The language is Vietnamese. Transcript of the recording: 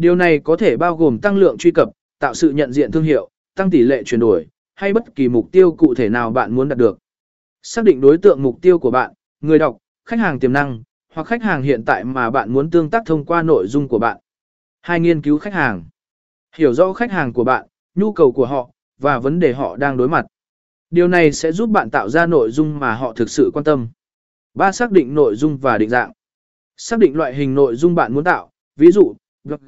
Điều này có thể bao gồm tăng lượng truy cập, tạo sự nhận diện thương hiệu, tăng tỷ lệ chuyển đổi, hay bất kỳ mục tiêu cụ thể nào bạn muốn đạt được. Xác định đối tượng mục tiêu của bạn, người đọc, khách hàng tiềm năng, hoặc khách hàng hiện tại mà bạn muốn tương tác thông qua nội dung của bạn. Hai nghiên cứu khách hàng. Hiểu rõ khách hàng của bạn, nhu cầu của họ, và vấn đề họ đang đối mặt. Điều này sẽ giúp bạn tạo ra nội dung mà họ thực sự quan tâm. 3. Xác định nội dung và định dạng. Xác định loại hình nội dung bạn muốn tạo, ví dụ, blog,